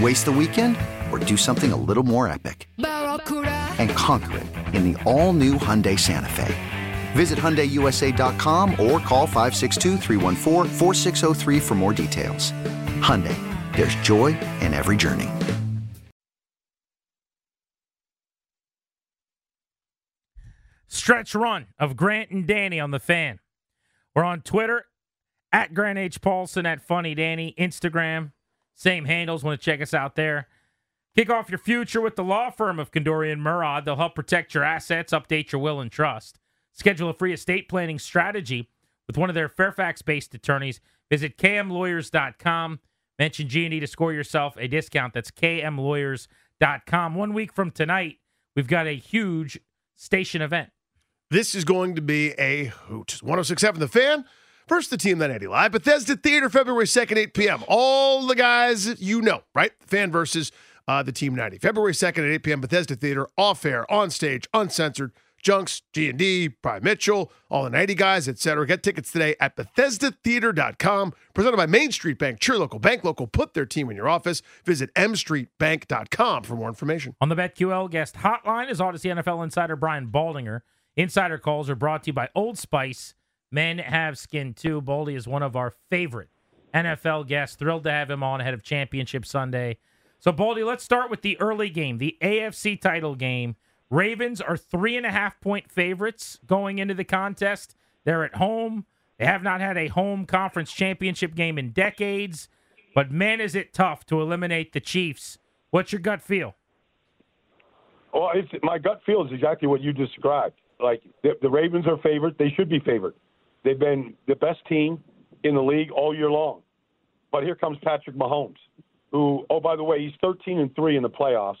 Waste the weekend or do something a little more epic? And conquer it in the all new Hyundai Santa Fe. Visit HyundaiUSA.com or call 562 for more details. Hyundai, there's joy in every journey. Stretch run of Grant and Danny on the fan. We're on Twitter at Grant H. Paulsen at Funny Danny, Instagram, same handles. Want to check us out there. Kick off your future with the law firm of Kandorian Murad. They'll help protect your assets, update your will and trust. Schedule a free estate planning strategy with one of their Fairfax-based attorneys. Visit kmlawyers.com. Mention G&E to score yourself a discount. That's kmlawyers.com. One week from tonight, we've got a huge station event. This is going to be a hoot. 1067 The Fan. First, the team, then Eddie Live. Bethesda Theater, February 2nd, 8 p.m. All the guys you know, right? fan versus uh, the Team 90. February 2nd at 8 p.m. Bethesda Theater, off air, on stage, uncensored. Junks, G&D, Brian Mitchell, all the 90 guys, etc. Get tickets today at BethesdaTheater.com. Presented by Main Street Bank. Cheer local, bank local. Put their team in your office. Visit MStreetBank.com for more information. On the BetQL guest hotline is Audacy NFL insider Brian Baldinger. Insider calls are brought to you by Old Spice – Men have skin too. Baldy is one of our favorite NFL guests. Thrilled to have him on ahead of Championship Sunday. So, Baldy, let's start with the early game, the AFC title game. Ravens are three and a half point favorites going into the contest. They're at home. They have not had a home conference championship game in decades. But man, is it tough to eliminate the Chiefs. What's your gut feel? Well, my gut feel is exactly what you described. Like the, the Ravens are favored; they should be favored. They've been the best team in the league all year long. But here comes Patrick Mahomes, who, oh, by the way, he's 13 and 3 in the playoffs.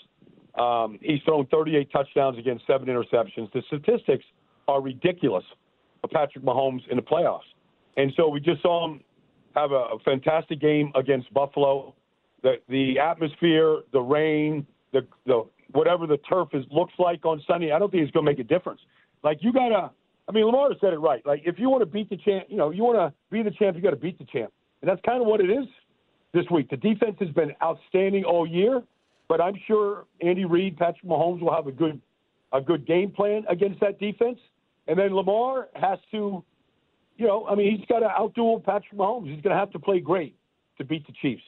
Um, he's thrown 38 touchdowns against seven interceptions. The statistics are ridiculous for Patrick Mahomes in the playoffs. And so we just saw him have a, a fantastic game against Buffalo. The, the atmosphere, the rain, the, the whatever the turf is looks like on Sunday, I don't think it's going to make a difference. Like you got to I mean, Lamar said it right. Like, if you want to beat the champ, you know, you want to be the champ, you got to beat the champ, and that's kind of what it is this week. The defense has been outstanding all year, but I'm sure Andy Reid, Patrick Mahomes will have a good, a good game plan against that defense, and then Lamar has to, you know, I mean, he's got to outduel Patrick Mahomes. He's going to have to play great to beat the Chiefs.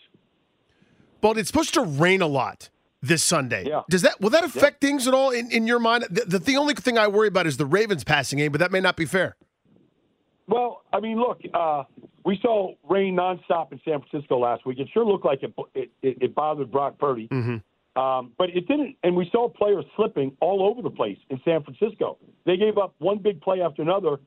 But it's supposed to rain a lot this Sunday. Yeah. Does that will that affect yeah. things at all in, in your mind? The, the, the only thing I worry about is the Ravens passing game, but that may not be fair. Well, I mean, look, uh, we saw rain nonstop in San Francisco last week. It sure looked like it it, it bothered Brock Purdy, mm-hmm. um, but it didn't. And we saw players slipping all over the place in San Francisco. They gave up one big play after another,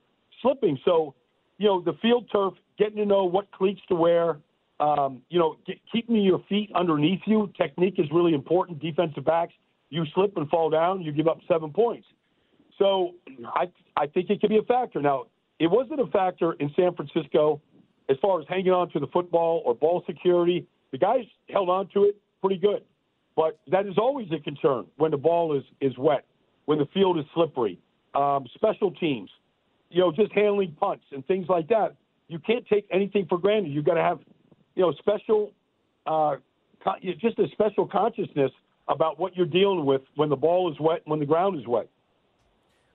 slipping. So, you know, the field turf, getting to know what cleats to wear, um, you know, get, keeping your feet underneath you. Technique is really important. Defensive backs, you slip and fall down, you give up seven points. So I I think it could be a factor. Now it wasn't a factor in San Francisco as far as hanging on to the football or ball security. The guys held on to it pretty good, but that is always a concern when the ball is is wet, when the field is slippery. Um, special teams, you know, just handling punts and things like that. You can't take anything for granted. You've got to have you know, special, uh, just a special consciousness about what you're dealing with when the ball is wet and when the ground is wet.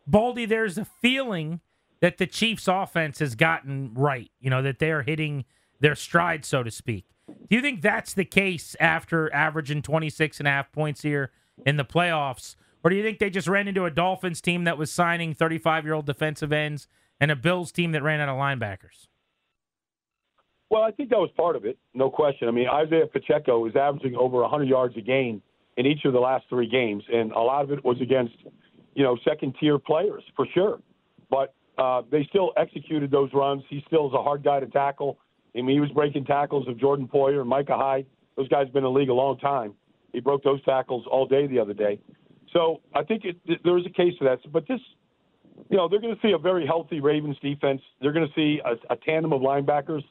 Baldy, there's a feeling that the Chiefs' offense has gotten right. You know that they are hitting their stride, so to speak. Do you think that's the case after averaging 26 and a half points here in the playoffs? Or do you think they just ran into a Dolphins team that was signing 35 year old defensive ends and a Bills team that ran out of linebackers? Well, I think that was part of it, no question. I mean, Isaiah Pacheco is averaging over 100 yards a game in each of the last three games, and a lot of it was against, you know, second tier players for sure. But uh, they still executed those runs. He still is a hard guy to tackle. I mean, he was breaking tackles of Jordan Poyer and Micah Hyde. Those guys have been in the league a long time. He broke those tackles all day the other day. So I think it, there is a case for that. But this, you know, they're going to see a very healthy Ravens defense. They're going to see a, a tandem of linebackers,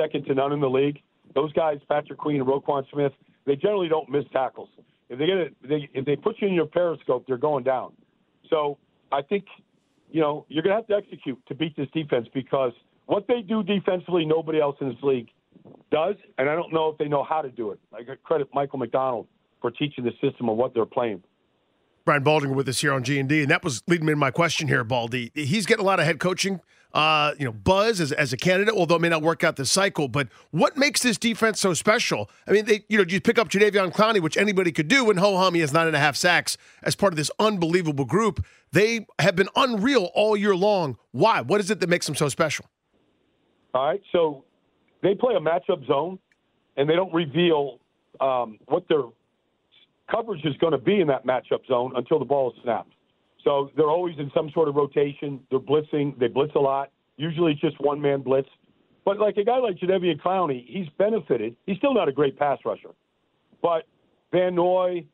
second to none in the league. Those guys, Patrick Queen and Roquan Smith, they generally don't miss tackles. If they get it, they, if they put you in your periscope, they're going down. So I think, you know, you're going to have to execute to beat this defense because what they do defensively, nobody else in this league does, and I don't know if they know how to do it. I credit Michael Macdonald for teaching the system of what they're playing. Brian Baldinger with us here on G and D, and that was leading me to my question here, Baldy. He's getting a lot of head coaching, uh, you know, buzz as, as a candidate, although it may not work out this cycle. But what makes this defense so special? I mean, they, you know, you pick up Jadeveon Clowney, which anybody could do, and ho hum, he has nine and a half sacks as part of this unbelievable group. They have been unreal all year long. Why? What is it that makes them so special? All right, so they play a matchup zone, and they don't reveal um, what their coverage is going to be in that matchup zone until the ball is snapped. So they're always in some sort of rotation. They're blitzing. They blitz a lot. Usually it's just one man blitz. But like a guy like Jadeveon Clowney, he's benefited. He's still not a great pass rusher. But Van Noy,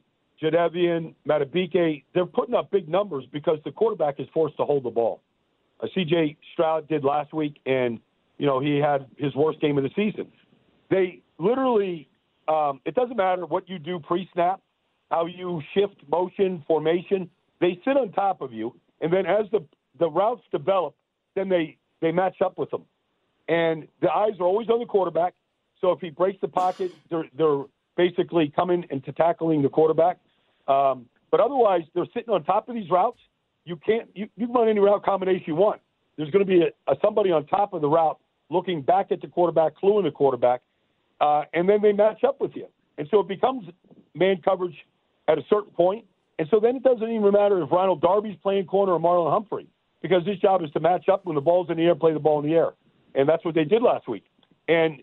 Jadeveon, Madubuike, they're putting up big numbers because the quarterback is forced to hold the ball. Uh, C.J. Stroud did last week, and you know he had his worst game of the season. They literally, um, it doesn't matter what you do pre-snap how you shift motion, formation. They sit on top of you, and then as the the routes develop, then they they match up with them, and the eyes are always on the quarterback. So if he breaks the pocket, they're they're basically coming into tackling the quarterback. Um, but otherwise, they're sitting on top of these routes. You can't you, you can run any route combination you want. There's going to be a, a, somebody on top of the route looking back at the quarterback, cluing the quarterback, uh, and then they match up with you. And so it becomes man coverage at a certain point. And so then it doesn't even matter if Ronald Darby's playing corner or Marlon Humphrey, because his job is to match up when the ball's in the air, play the ball in the air. And that's what they did last week. And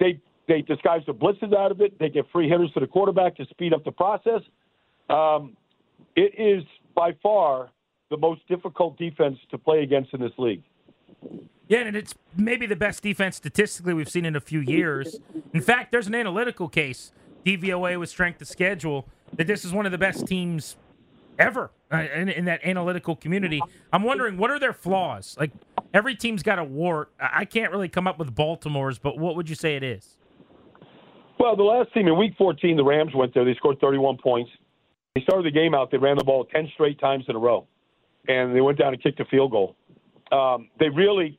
they they disguise the blitzes out of it. They get free hitters to the quarterback to speed up the process. Um, it is by far the most difficult defense to play against in this league. Yeah, and it's maybe the best defense statistically we've seen in a few years. In fact, there's an analytical case, DVOA with strength of schedule, that this is one of the best teams ever uh, in, in, that analytical community. I'm wondering what are their flaws? Like every team's got a wart. I can't really come up with Baltimore's, but what would you say it is? Well, the last team in Week 14, the Rams went there. They scored 31 points. They started the game out. They ran the ball 10 straight times in a row, and they went down and kicked a field goal. Um, they really,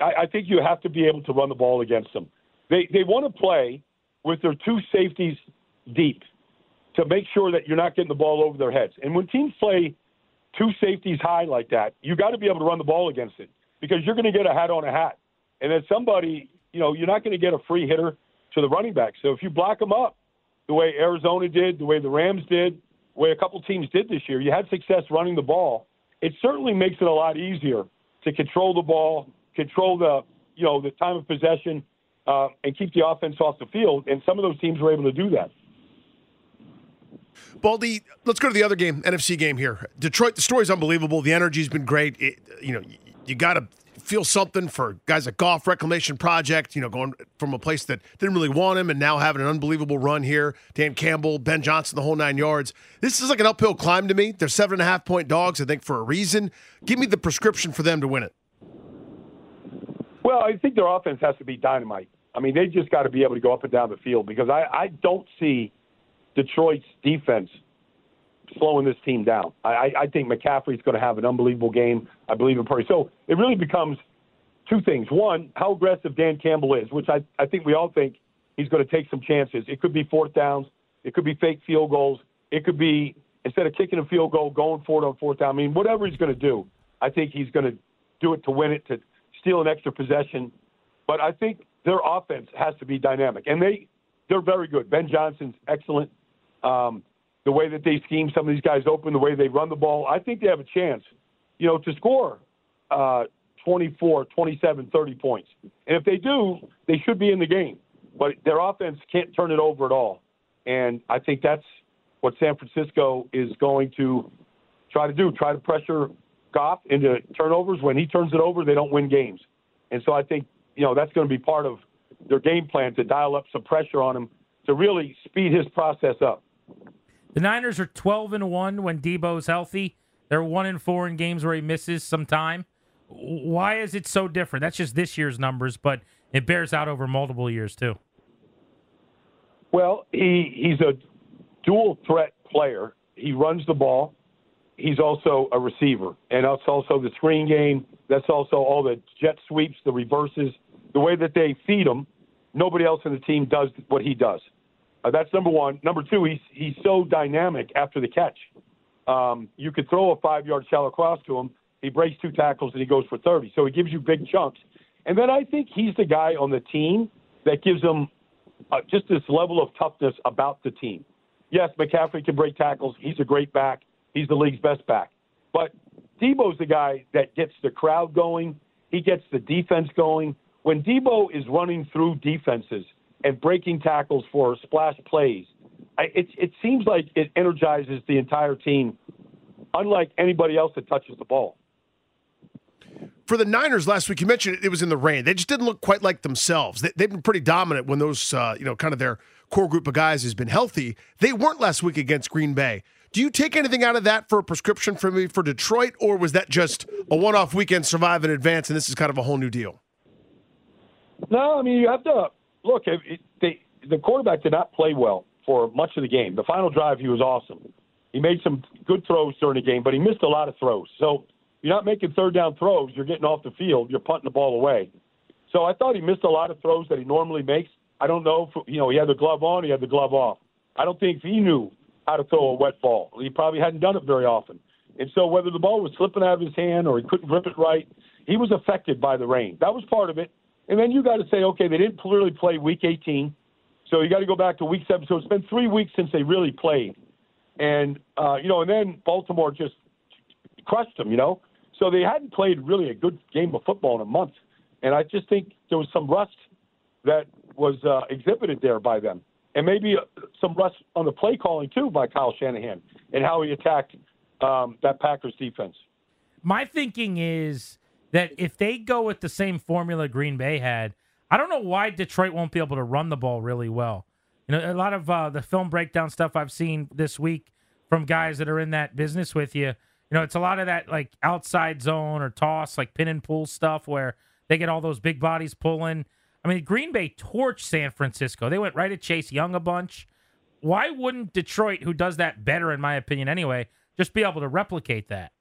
I, I think you have to be able to run the ball against them. They they want to play with their two safeties deep to make sure that you're not getting the ball over their heads. And when teams play two safeties high like that, you got to be able to run the ball against it because you're going to get a hat on a hat. And then somebody, you know, you're not going to get a free hitter to the running back. So if you block them up the way Arizona did, the way the Rams did, the way a couple teams did this year, you had success running the ball. It certainly makes it a lot easier to control the ball, control the, you know, the time of possession, uh, and keep the offense off the field. And some of those teams were able to do that. Baldy, let's go to the other game, NFC game here. Detroit, the story's unbelievable. The energy's been great. It, you know, you got to feel something for guys at Goff Reclamation Project, you know, going from a place that didn't really want him and now having an unbelievable run here. Dan Campbell, Ben Johnson, the whole nine yards. This is like an uphill climb to me. They're seven and a half point dogs, I think, for a reason. Give me the prescription for them to win it. Well, I think their offense has to be dynamite. I mean, they just got to be able to go up and down the field because I, I don't see Detroit's defense slowing this team down. I, I think McCaffrey's going to have an unbelievable game. I believe in Purdy. So it really becomes two things. One, how aggressive Dan Campbell is, which I, I think we all think he's going to take some chances. It could be fourth downs. It could be fake field goals. It could be instead of kicking a field goal, going for it on fourth down. I mean, whatever he's going to do, I think he's going to do it to win it, to steal an extra possession. But I think their offense has to be dynamic, and they they're very good. Ben Johnson's excellent. Um, the way that they scheme some of these guys open, the way they run the ball, I think they have a chance, you know, to score uh, 24, 27, 30 points. And if they do, they should be in the game. But their offense can't turn it over at all. And I think that's what San Francisco is going to try to do try to pressure Goff into turnovers. When he turns it over, they don't win games. And so I think, you know, that's going to be part of their game plan to dial up some pressure on him to really speed his process up. The Niners are 12 and 1 when Deebo's healthy. They're 1 and 4 in games where he misses some time. Why is it so different? That's just this year's numbers, but it bears out over multiple years too. Well, he he's a dual threat player. He runs the ball. He's also a receiver, and that's also the screen game. That's also all the jet sweeps, the reverses, the way that they feed him. Nobody else in the team does what he does. Uh, that's number one. Number two, he's he's so dynamic after the catch. Um, you could throw a five-yard shallow cross to him. He breaks two tackles and he goes for 30. So he gives you big chunks. And then I think he's the guy on the team that gives them uh, just this level of toughness about the team. Yes, McCaffrey can break tackles. He's a great back. He's the league's best back. But Deebo's the guy that gets the crowd going. He gets the defense going. When Debo is running through defenses and breaking tackles for splash plays, I, it, it seems like it energizes the entire team, unlike anybody else that touches the ball for the Niners last week, you mentioned it, it, was in the rain. They just didn't look quite like themselves. They, have been pretty dominant when those, uh, you know, kind of their core group of guys has been healthy. They weren't last week against Green Bay. Do you take anything out of that for a prescription for me for Detroit, or was that just a one-off weekend, survive in advance, and this is kind of a whole new deal? No, I mean you have to look. It, they, the quarterback did not play well for much of the game. The final drive, he was awesome. He made some good throws during the game, but he missed a lot of throws. So you're not making third down throws. You're getting off the field. You're punting the ball away. So I thought he missed a lot of throws that he normally makes. I don't know if you know he had the glove on, he had the glove off. I don't think he knew how to throw a wet ball. He probably hadn't done it very often. And so whether the ball was slipping out of his hand or he couldn't grip it right, he was affected by the rain. That was part of it. And then you got to say, okay, they didn't clearly play Week 18, so you got to go back to Week Seven. So it's been three weeks since they really played, and uh, you know, and then Baltimore just crushed them. You know, so they hadn't played really a good game of football in a month. And I just think there was some rust that was uh, exhibited there by them. And maybe uh, some rust on the play calling, too, by Kyle Shanahan and how he attacked um, that Packers defense. My thinking is that if they go with the same formula Green Bay had, I don't know why Detroit won't be able to run the ball really well. You know, a lot of uh, the film breakdown stuff I've seen this week from guys that are in that business with you you know, it's a lot of that like outside zone or toss, like pin and pull stuff where they get all those big bodies pulling. I mean, Green Bay torched San Francisco. They went right at Chase Young a bunch. Why wouldn't Detroit, who does that better, in my opinion anyway, just be able to replicate that?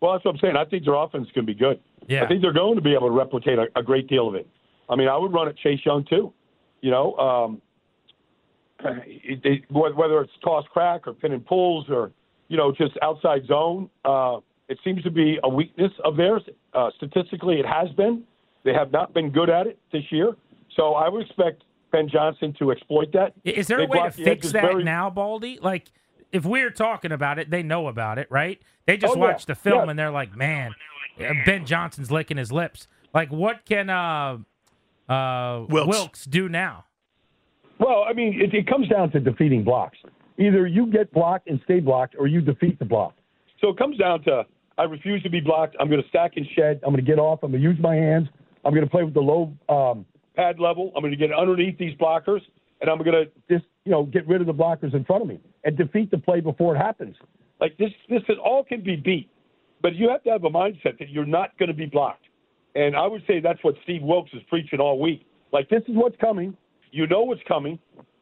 Well, that's what I'm saying. I think their offense can be good. Yeah. I think they're going to be able to replicate a, a great deal of it. I mean, I would run at Chase Young too. You know, um, it, it, whether it's toss crack or pin and pulls or you know, just outside zone. Uh, it seems to be a weakness of theirs. Uh, statistically, it has been. They have not been good at it this year. So I would expect Ben Johnson to exploit that. Is there they a way to fix that very... now, Baldy? Like, if we're talking about it, they know about it, right? They just oh, watch yeah. the film yeah. and they're like, man, Ben Johnson's licking his lips. Like, what can uh, uh, Wilks. Wilks do now? Well, I mean, it, it comes down to defeating blocks. Either you get blocked and stay blocked, or you defeat the block. So it comes down to I refuse to be blocked. I'm going to stack and shed. I'm going to get off. I'm going to use my hands. I'm going to play with the low um, pad level. I'm going to get underneath these blockers, and I'm going to just you know get rid of the blockers in front of me and defeat the play before it happens. Like this, this is all can be beat, but you have to have a mindset that you're not going to be blocked. And I would say that's what Steve Wilks is preaching all week. Like this is what's coming. You know what's coming.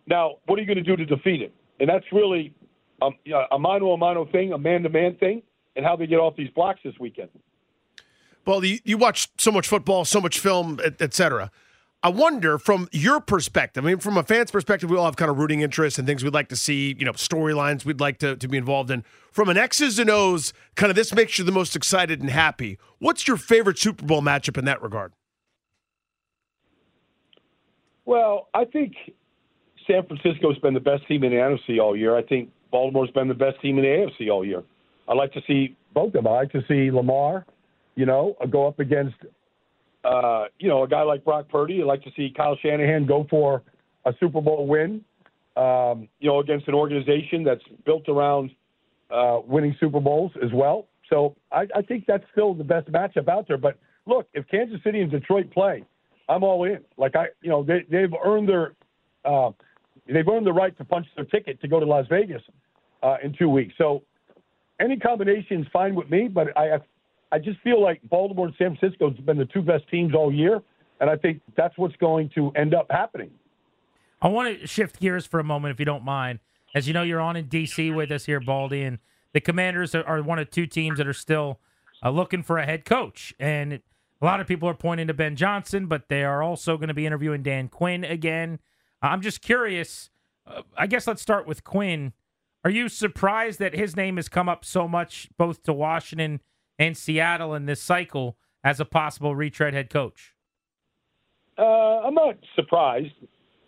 Now, what are you going to do to defeat it? And that's really a mano a mano thing, a man to man thing, and how they get off these blocks this weekend. Well, you, you watch so much football, so much film, etc. Et I wonder from your perspective, I mean, from a fan's perspective, we all have kind of rooting interests and things we'd like to see, you know, storylines we'd like to, to be involved in. From an X's and O's, kind of this makes you the most excited and happy. What's your favorite Super Bowl matchup in that regard? Well, I think San Francisco's been the best team in the NFC all year. I think Baltimore's been the best team in the AFC all year. I'd like to see both of them. I'd like to see Lamar, you know, go up against, uh, you know, a guy like Brock Purdy. I'd like to see Kyle Shanahan go for a Super Bowl win, um, you know, against an organization that's built around uh, winning Super Bowls as well. So I, I think that's still the best matchup out there. But look, if Kansas City and Detroit play, I'm all in. Like I, you know, they, they've earned their, uh, they've earned the right to punch their ticket to go to Las Vegas uh, in two weeks. So any combination is fine with me. But I, I just feel like Baltimore and San Francisco has been the two best teams all year, and I think that's what's going to end up happening. I want to shift gears for a moment, if you don't mind. As you know, you're on in D.C. with us here, Baldy, and the Commanders are, one of two teams that are still uh, looking for a head coach. And a lot of people are pointing to Ben Johnson, but they are also going to be interviewing Dan Quinn again. I'm just curious. Uh, I guess let's start with Quinn. Are you surprised that his name has come up so much, both to Washington and Seattle in this cycle, as a possible retread head coach? Uh, I'm not surprised.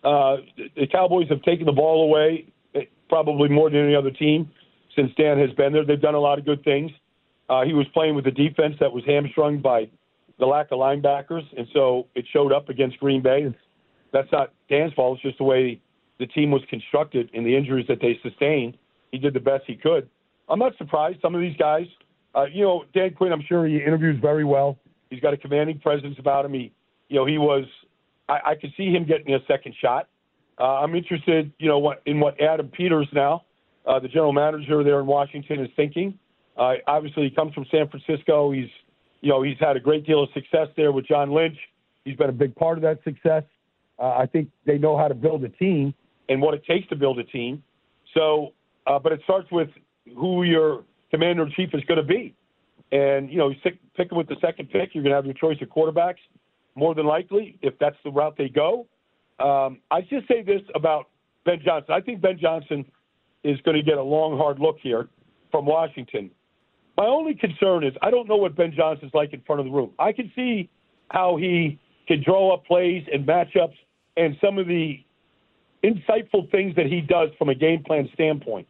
Uh, the Cowboys have taken the ball away eh, probably more than any other team since Dan has been there. They've done a lot of good things. Uh, he was playing with a defense that was hamstrung by the lack of linebackers, and so it showed up against Green Bay. That's not Dan's fault. It's just the way the team was constructed and the injuries that they sustained. He did the best he could. I'm not surprised. Some of these guys, uh, you know, Dan Quinn. I'm sure he interviews very well. He's got a commanding presence about him. He, you know, he was I, I could see him getting a second shot. Uh, I'm interested, you know, what, in what Adam Peters now, uh, the general manager there in Washington, is thinking. Uh, obviously, he comes from San Francisco. He's, you know, he's had a great deal of success there with John Lynch. He's been a big part of that success. Uh, I think they know how to build a team and what it takes to build a team. So, uh, but it starts with who your commander in chief is going to be. And, you know, pick him with the second pick. You're going to have your choice of quarterbacks more than likely, if that's the route they go. Um, I just say this about Ben Johnson. I think Ben Johnson is going to get a long, hard look here from Washington. My only concern is I don't know what Ben Johnson's like in front of the room. I can see how he can draw up plays and matchups and some of the insightful things that he does from a game plan standpoint.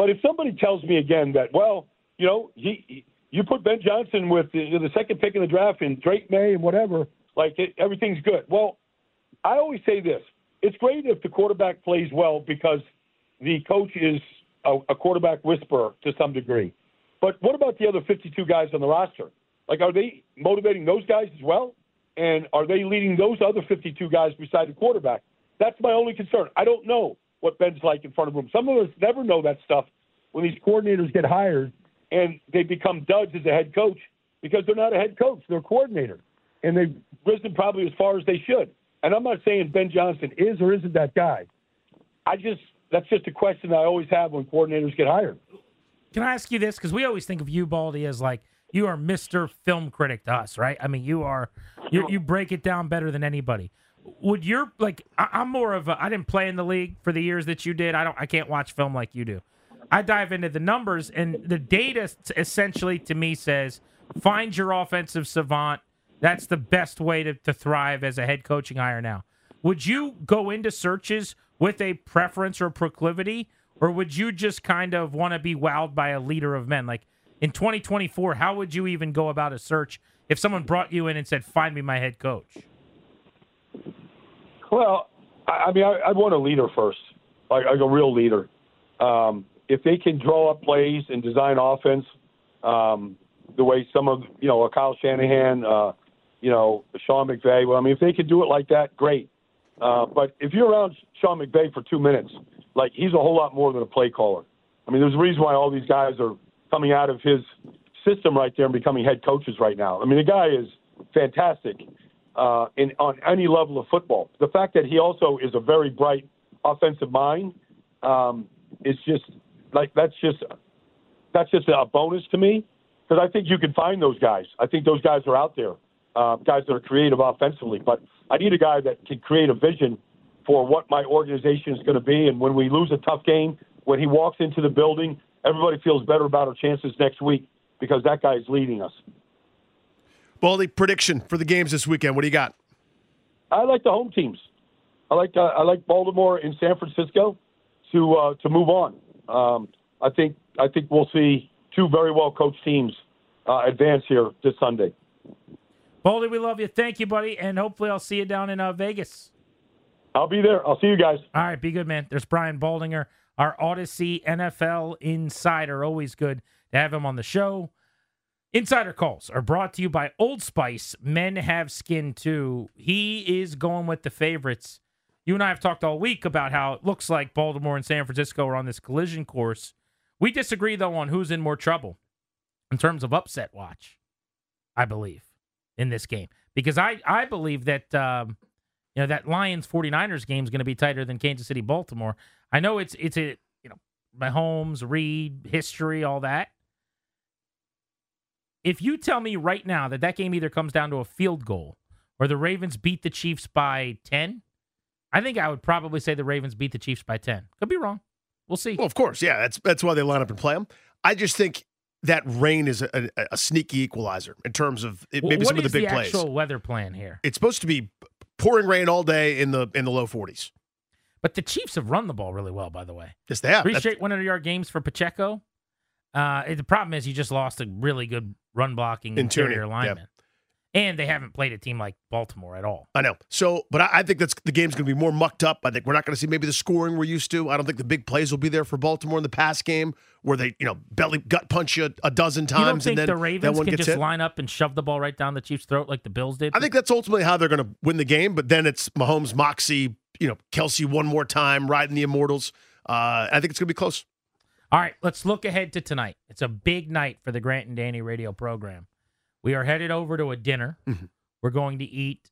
But if somebody tells me again that, well, you know, he, you put Ben Johnson with the, the second pick in the draft and Drake Maye and whatever – like it, everything's good. Well, I always say this: it's great if the quarterback plays well because the coach is a, a quarterback whisperer to some degree. But what about the other 52 guys on the roster? Like, are they motivating those guys as well? And are they leading those other 52 guys beside the quarterback? That's my only concern. I don't know what Ben's like in front of him. Some of us never know that stuff when these coordinators get hired and they become duds as a head coach because they're not a head coach, they're a coordinator and they've risen probably as far as they should. And I'm not saying Ben Johnson is or isn't that guy. I just that's just a question I always have when coordinators get hired. Can I ask you this? Because we always think of you, Baldy, as like you are Mister Film Critic to us, right? I mean, you are you you break it down better than anybody. Would your like? I, I'm more of a. I didn't play in the league for the years that you did. I don't. I can't watch film like you do. I dive into the numbers, and the data essentially to me says find your offensive savant that's the best way to, to thrive as a head coaching hire now. Would you go into searches with a preference or proclivity, or would you just kind of want to be wowed by a leader of men? Like in 2024, how would you even go about a search if someone brought you in and said, "Find me my head coach"? Well, I I mean, I, I want a leader first, like, like a real leader. Um, if they can draw up plays and design offense um, the way some of you know, a Kyle Shanahan, uh, you know, Sean McVay. Well, I mean, if they can do it like that, great. Uh, but if you're around Sean McVay for two minutes, like he's a whole lot more than a play caller. I mean, there's a reason why all these guys are coming out of his system right there and becoming head coaches right now. I mean, the guy is fantastic uh, in on any level of football. The fact that he also is a very bright offensive mind um, is just like that's just that's just a bonus to me because I think you can find those guys. I think those guys are out there uh, guys that are creative offensively. But I need a guy that can create a vision for what my organization is going to be. And when we lose a tough game, when he walks into the building, everybody feels better about our chances next week because that guy is leading us. Baldy, prediction for the games this weekend. What do you got? I like the home teams. I like uh, I like Baltimore and San Francisco to uh, to move on. Um, I think I think we'll see two very well coached teams uh, advance here this Sunday. Baldy, we love you. Thank you, buddy, and hopefully I'll see you down in uh, Vegas. I'll be there. I'll see you guys. All right, be good, man. There's Brian Baldinger, our Audacy NFL insider. Always good to have him on the show. Insider calls are brought to you by Old Spice. Men have skin too. He is going with the favorites. You and I have talked all week about how it looks like Baltimore and San Francisco are on this collision course. We disagree, though, on who's in more trouble in terms of upset watch, I believe, in this game. Because I, I believe that um, you know that Lions 49ers game is going to be tighter than Kansas City Baltimore. I know it's it's a you know Mahomes, Reid, history, all that. If you tell me right now that that game either comes down to a field goal or the Ravens beat the Chiefs by 10, I think I would probably say the Ravens beat the Chiefs by 10. Could be wrong. We'll see. Well, of course, yeah. That's that's why they line up and play them. I just think that rain is a, a, a sneaky equalizer in terms of it, maybe what some of the is big the plays. actual weather plan here? It's supposed to be pouring rain all day in the in the low 40s. But the Chiefs have run the ball really well, by the way. Yes, they have. Three That's- straight 100 yard games for Pacheco. Uh, the problem is you just lost a really good run blocking In Tierney, interior yeah. lineman. And they haven't played a team like Baltimore at all. I know. So, but I, I think that's the game's going to be more mucked up. I think we're not going to see maybe the scoring we're used to. I don't think the big plays will be there for Baltimore in the pass game where they, you know, belly gut punch you a, a dozen times you don't think and then the Ravens one can just hit. line up and shove the ball right down the Chiefs' throat like the Bills did? I think that's ultimately how they're going to win the game. But then it's Mahomes, Moxie, you know, Kelsey one more time riding the Immortals. Uh, I think it's going to be close. All right, let's look ahead to tonight. It's a big night for the Grant and Danny radio program. We are headed over to a dinner. Mhm. We're going to eat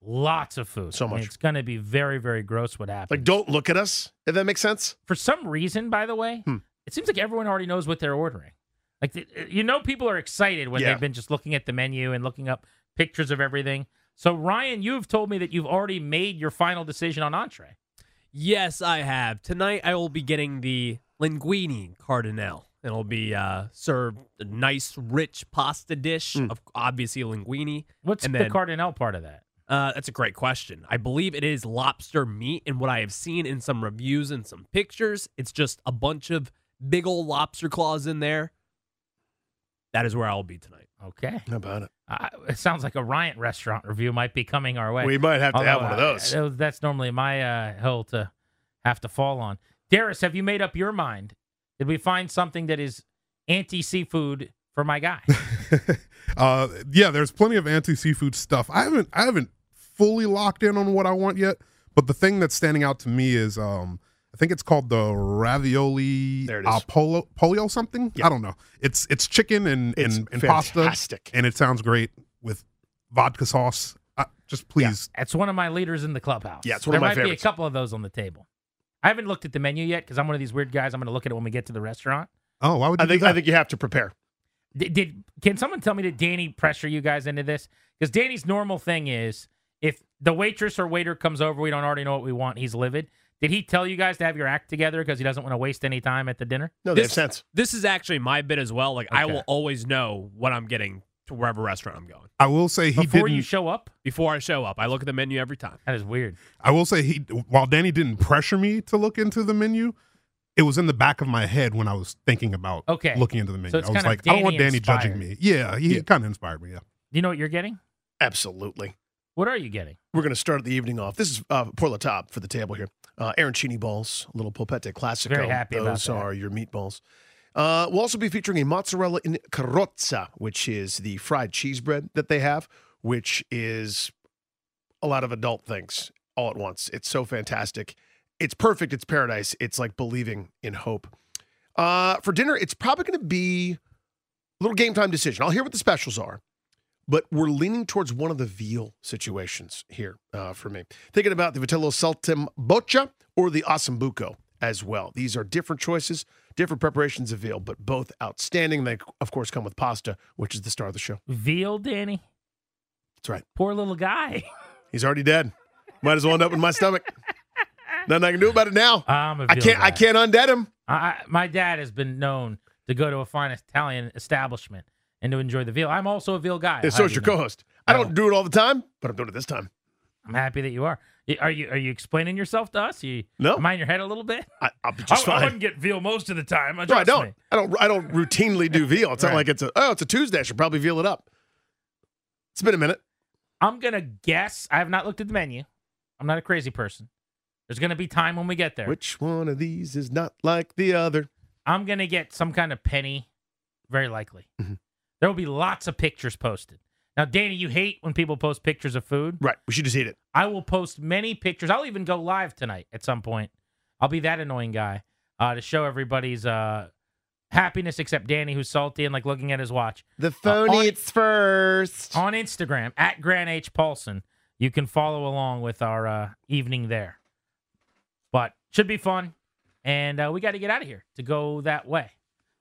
lots of food. So I mean, much. it's going to be very, very gross what happens. Like, don't look at us. If that makes sense. for some reason, by the way, Hmm. it seems like everyone already knows what they're ordering. Like the, you know, people are excited when Yeah. they've been just looking at the menu and looking up pictures of everything. So Ryan, you've told me that you've already made your final decision on entree. Yes, I have. Tonight I will be getting the linguine cardinal. It'll be uh, served a nice, rich pasta dish Mm. of obviously linguine. What's And the then- cardinal part of that? Uh, that's a great question. I believe it is lobster meat, and what I have seen in some reviews and some pictures, it's just a bunch of big old lobster claws in there. That is where I'll be tonight. Okay, How about it? uh, it sounds like a Ryan restaurant review might be coming our way. We might have to have Although, one of those. uh, that's normally my uh, hill to have to fall on. Darius, have you made up your mind? Did we find something that is anti seafood for my guy? uh, yeah, there's plenty of anti seafood stuff. I haven't I haven't fully locked in on what I want yet, but the thing that's standing out to me is um I think it's called the ravioli There it uh, polo polio something. Yeah. I don't know. It's it's chicken and It's and, and pasta, and it sounds great with vodka sauce. Uh, just please, That's one of my leaders in the clubhouse. Yeah, it's one there of my might favorites. be a couple of those on the table. I haven't looked at the menu yet because I'm one of these weird guys. I'm going to look at it when we get to the restaurant. oh, why would you I think do that? I think you have to prepare. Did, did can someone tell me did Danny pressure you guys into this? Because Danny's normal thing is if the waitress or waiter comes over, we don't already know what we want. He's livid. Did he tell you guys to have your act together because he doesn't want to waste any time at the dinner? No, they have This- sense. This is actually my bit as well. Like I will always know what I'm getting to wherever restaurant I'm going. I will say he Before didn't. you show up? Before I show up, I look at the menu every time. That is weird. I will say he while Danny didn't pressure me to look into the menu, it was in the back of my head when I was thinking about Okay. looking into the menu. So I was kind of like, I don't want Danny Danny judging me. Yeah, he Yeah. kind of inspired me. Yeah. Do you know what you're getting? Absolutely. What are you getting? We're going to start the evening off. This is uh, pour la top for the table here. Uh, arancini balls, a little polpette classico. Very happy about Those that. are your meatballs. Uh, we'll also be featuring a mozzarella in carrozza, which is the fried cheese bread that they have, which is a lot of adult things all at once. It's so fantastic. It's perfect. It's paradise. It's like believing in hope. Uh, for dinner, it's probably going to be a little game time decision. I'll hear what the specials are, but we're leaning towards one of the veal situations here uh, for me. Thinking about the Vitello Saltem Boccia or the Ossobuco as well. These are different choices, different preparations of veal, but both outstanding. They, of course, come with pasta, which is the star of the show. Veal, Danny? That's right. Poor little guy. He's already dead. Might as well end up in my stomach. Nothing I can do about it now. I'm a I veal can't. I can't undead him. I, I- my dad has been known to go to a fine Italian establishment and to enjoy the veal. I'm also a veal guy. And so is you your co-host. I Oh. don't do it all the time, but I'm doing it this time. I'm happy that you are. Are you are you explaining yourself to us? You No. am I in your head a little bit? I, I'll be just I, I wouldn't get veal most of the time. No, I don't. me. I don't. I don't routinely do veal. It's not like it's a oh, it's a Tuesday. I should probably veal it up. It's been a minute. I'm gonna guess. I have not looked at the menu. I'm not a crazy person. There's gonna be time when we get there. Which one of these is not like the other? I'm gonna get some kind of penny, very likely. Mhm. There will be lots of pictures posted. Now, Danny, you hate when people post pictures of food. Right. We should just eat it. I will post many pictures. I'll even go live tonight at some point. I'll be that annoying guy uh, to show everybody's uh, happiness, except Danny, who's salty and like looking at his watch. The phone on- eats first. On Instagram at Grant H Paulsen, you can follow along with our uh, evening there. But should be fun, and uh, we got to get out of here to go that way.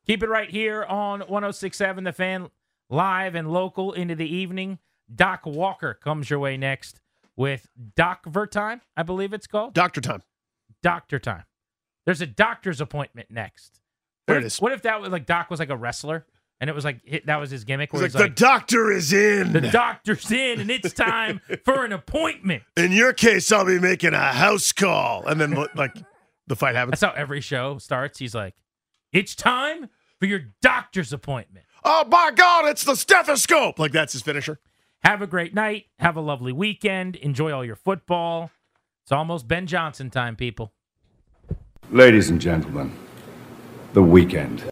Keep it right here on 1067 The Fan, live and local into the evening. Doc Walker comes your way next with Doc Vertime, I believe it's called. Doctor time. Doctor Time. There's a doctor's appointment next. There what it if, is. What if that was like Doc was like a wrestler and it was like hi- that was his gimmick? Where like, the like, doctor is in. the doctor's in and it's time for an appointment. in your case, I'll be making a house call, and then like the fight happens. That's how every show starts. He's like, it's time for your doctor's appointment. Oh my God! It's the stethoscope. Like that's his finisher. Have a great night. Have a lovely weekend. Enjoy all your football. It's almost Ben Johnson time, people. Ladies and gentlemen, the weekend.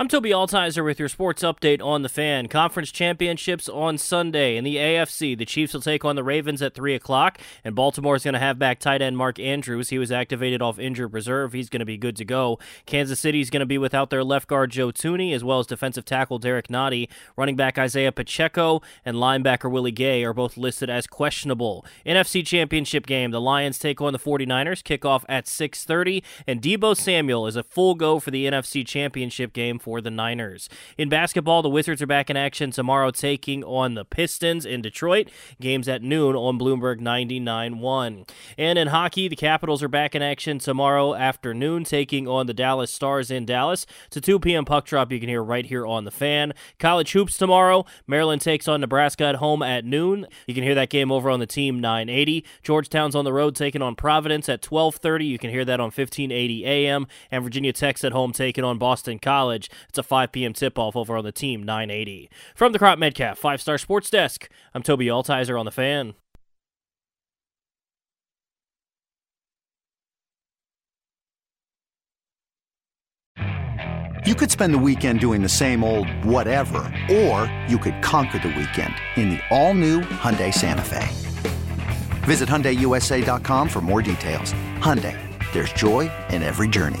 I'm Toby Altizer with your sports update on the fan. Conference championships on Sunday. In the AFC, the Chiefs will take on the Ravens at 3 o'clock, and Baltimore is going to have back tight end Mark Andrews. He was activated off injured reserve. He's going to be good to go. Kansas City is going to be without their left guard Joe Thuney, as well as defensive tackle Derrick Nnadi. Running back Isaiah Pacheco and linebacker Willie Gay are both listed as questionable. NFC championship game, the Lions take on the 49ers. Kickoff at 6.30, and Deebo Samuel is a full go for the NFC championship game the Niners. In basketball, the Wizards are back in action tomorrow, taking on the Pistons in Detroit. Games at noon on Bloomberg 99.1. And in hockey, the Capitals are back in action tomorrow afternoon, taking on the Dallas Stars in Dallas. It's a 2 p.m. puck drop you can hear right here on the fan. College hoops tomorrow. Maryland takes on Nebraska at home at noon. You can hear that game over on the team 980. Georgetown's on the road taking on Providence at 12:30. You can hear that on 1580 AM. And Virginia Tech's at home taking on Boston College. It's a 5 p.m. tip-off over on the team 980. From the Crop Medcalf Five Star Sports Desk, I'm Toby Altizer on the fan. You could spend the weekend doing the same old whatever, or you could conquer the weekend in the all-new Hyundai Santa Fe. Visit HyundaiUSA.com for more details. Hyundai, there's joy in every journey.